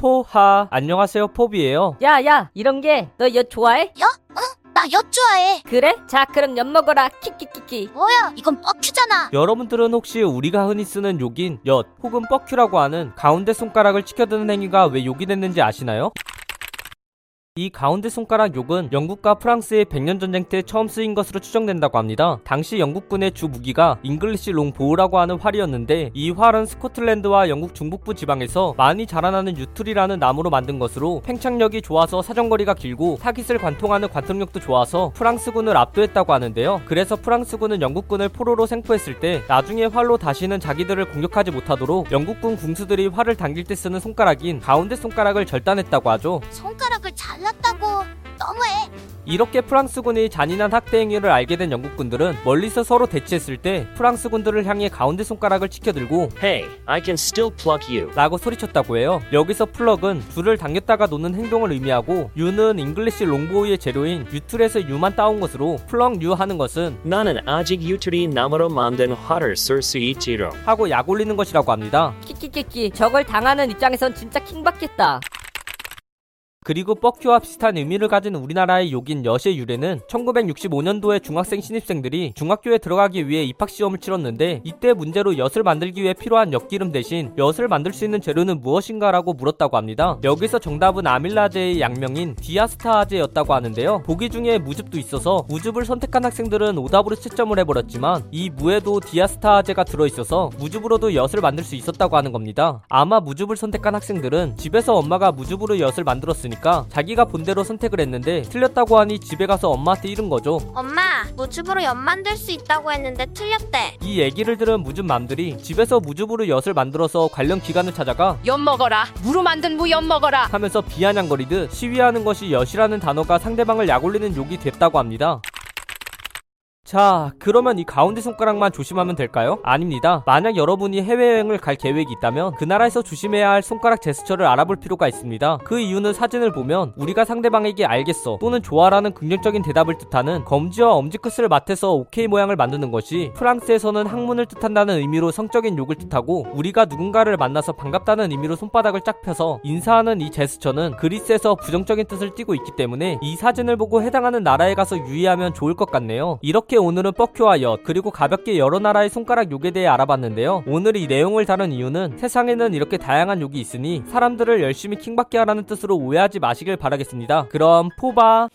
포하 안녕하세요 포비예요 야, 야, 이런 게 너 엿 좋아해? 나엿 좋아해. 그래? 자, 그럼 엿 먹어라. 키키키키. 뭐야? 이건 뻑큐잖아. 여러분들은 혹시 우리가 흔히 쓰는 욕인 엿 혹은 뻑큐라고 하는 가운데 손가락을 치켜드는 행위가 왜 욕이 됐는지 아시나요? 이 가운데 손가락 욕은 영국과 프랑스의 백년 전쟁 때 처음 쓰인 것으로 추정된다고 합니다. 당시 영국군의 주 무기가 English longbow라고 하는 활이었는데 이 활은 스코틀랜드와 영국 중북부 지방에서 많이 자라나는 yew tree라는 나무로 만든 것으로 팽창력이 좋아서 사정거리가 길고 타깃을 관통하는 관통력도 좋아서 프랑스군을 압도했다고 하는데요. 그래서 프랑스군은 영국군을 포로로 생포했을 때 나중에 활로 다시는 자기들을 공격하지 못하도록 영국군 궁수들이 활을 당길 때 쓰는 손가락인 가운데 손가락을 절단했다고 하죠. 손가락을 잘랐다고. 너무해. 이렇게 프랑스군이 잔인한 학대 행위를 알게 된 영국군들은 멀리서 서로 대치했을 때 프랑스군들을 향해 가운데 손가락을 치켜들고 Hey, I can still pluck yew. 라고 소리쳤다고 해요. 여기서 pluck은 줄을 당겼다가 놓는 행동을 의미하고 yew는 English longbow의 재료인 yew tree에서 yew만 따온 것으로 pluck yew 하는 것은 나는 아직 yew tree 나무로 만든 활을 쓸 수 있지롱. 하고 약 올리는 것이라고 합니다. 키키키키. 저걸 당하는 입장에선 진짜 킹받겠다. 그리고 뻑큐와 비슷한 의미를 가진 우리나라의 욕인 엿의 유래는 1965년도에 중학생 신입생들이 중학교에 들어가기 위해 입학시험을 치렀는데 이때 문제로 엿을 만들기 위해 필요한 엿기름 대신 엿을 만들 수 있는 재료는 무엇인가 라고 물었다고 합니다. 여기서 정답은 아밀라제의 양명인 디아스타아제였다고 하는데요. 보기 중에 무즙도 있어서 무즙을 선택한 학생들은 오답으로 채점을 해버렸지만 이 무에도 디아스타아제가 들어있어서 무즙으로도 엿을 만들 수 있었다고 하는 겁니다. 아마 무즙을 선택한 학생들은 집에서 엄마가 무즙으로 엿을 만들었으니 까 자기가 본대로 선택을 했는데 틀렸다고 하니 집에 가서 엄마한테 잃은 거죠. 엄마, 무즙으로 엿 만들 수 있다고 했는데 틀렸대. 이 얘기를 들은 무즙 맘들이 집에서 무즙으로 엿을 만들어서 관련 기관을 찾아가 엿 먹어라. 무로 만든 무 엿 먹어라. 하면서 비아냥거리듯 시위하는 것이 엿이라는 단어가 상대방을 약올리는 욕이 됐다고 합니다. 자, 그러면 이 가운데 손가락만 조심하면 될까요? 아닙니다. 만약 여러분이 해외여행을 갈 계획이 있다면 그 나라에서 조심해야 할 손가락 제스처를 알아볼 필요가 있습니다. 그 이유는 사진을 보면 우리가 상대방에게 알겠어 또는 좋아라는 긍정적인 대답을 뜻하는 검지와 엄지 끝을 맞대서 오케이 모양을 만드는 것이 프랑스에서는 학문을 뜻한다는 의미로 성적인 욕을 뜻하고 우리가 누군가를 만나서 반갑다는 의미로 손바닥을 짝 펴서 인사하는 이 제스처는 그리스에서 부정적인 뜻을 띠고 있기 때문에 이 사진을 보고 해당하는 나라에 가서 유의하면 좋을 것 같네요. 이렇게 오늘은 뻑큐와 엿 그리고 가볍게 여러 나라의 손가락 욕에 대해 알아봤는데요. 오늘 이 내용을 다룬 이유는 세상에는 이렇게 다양한 욕이 있으니 사람들을 열심히 킹받게 하라는 뜻으로 오해하지 마시길 바라겠습니다. 그럼 포바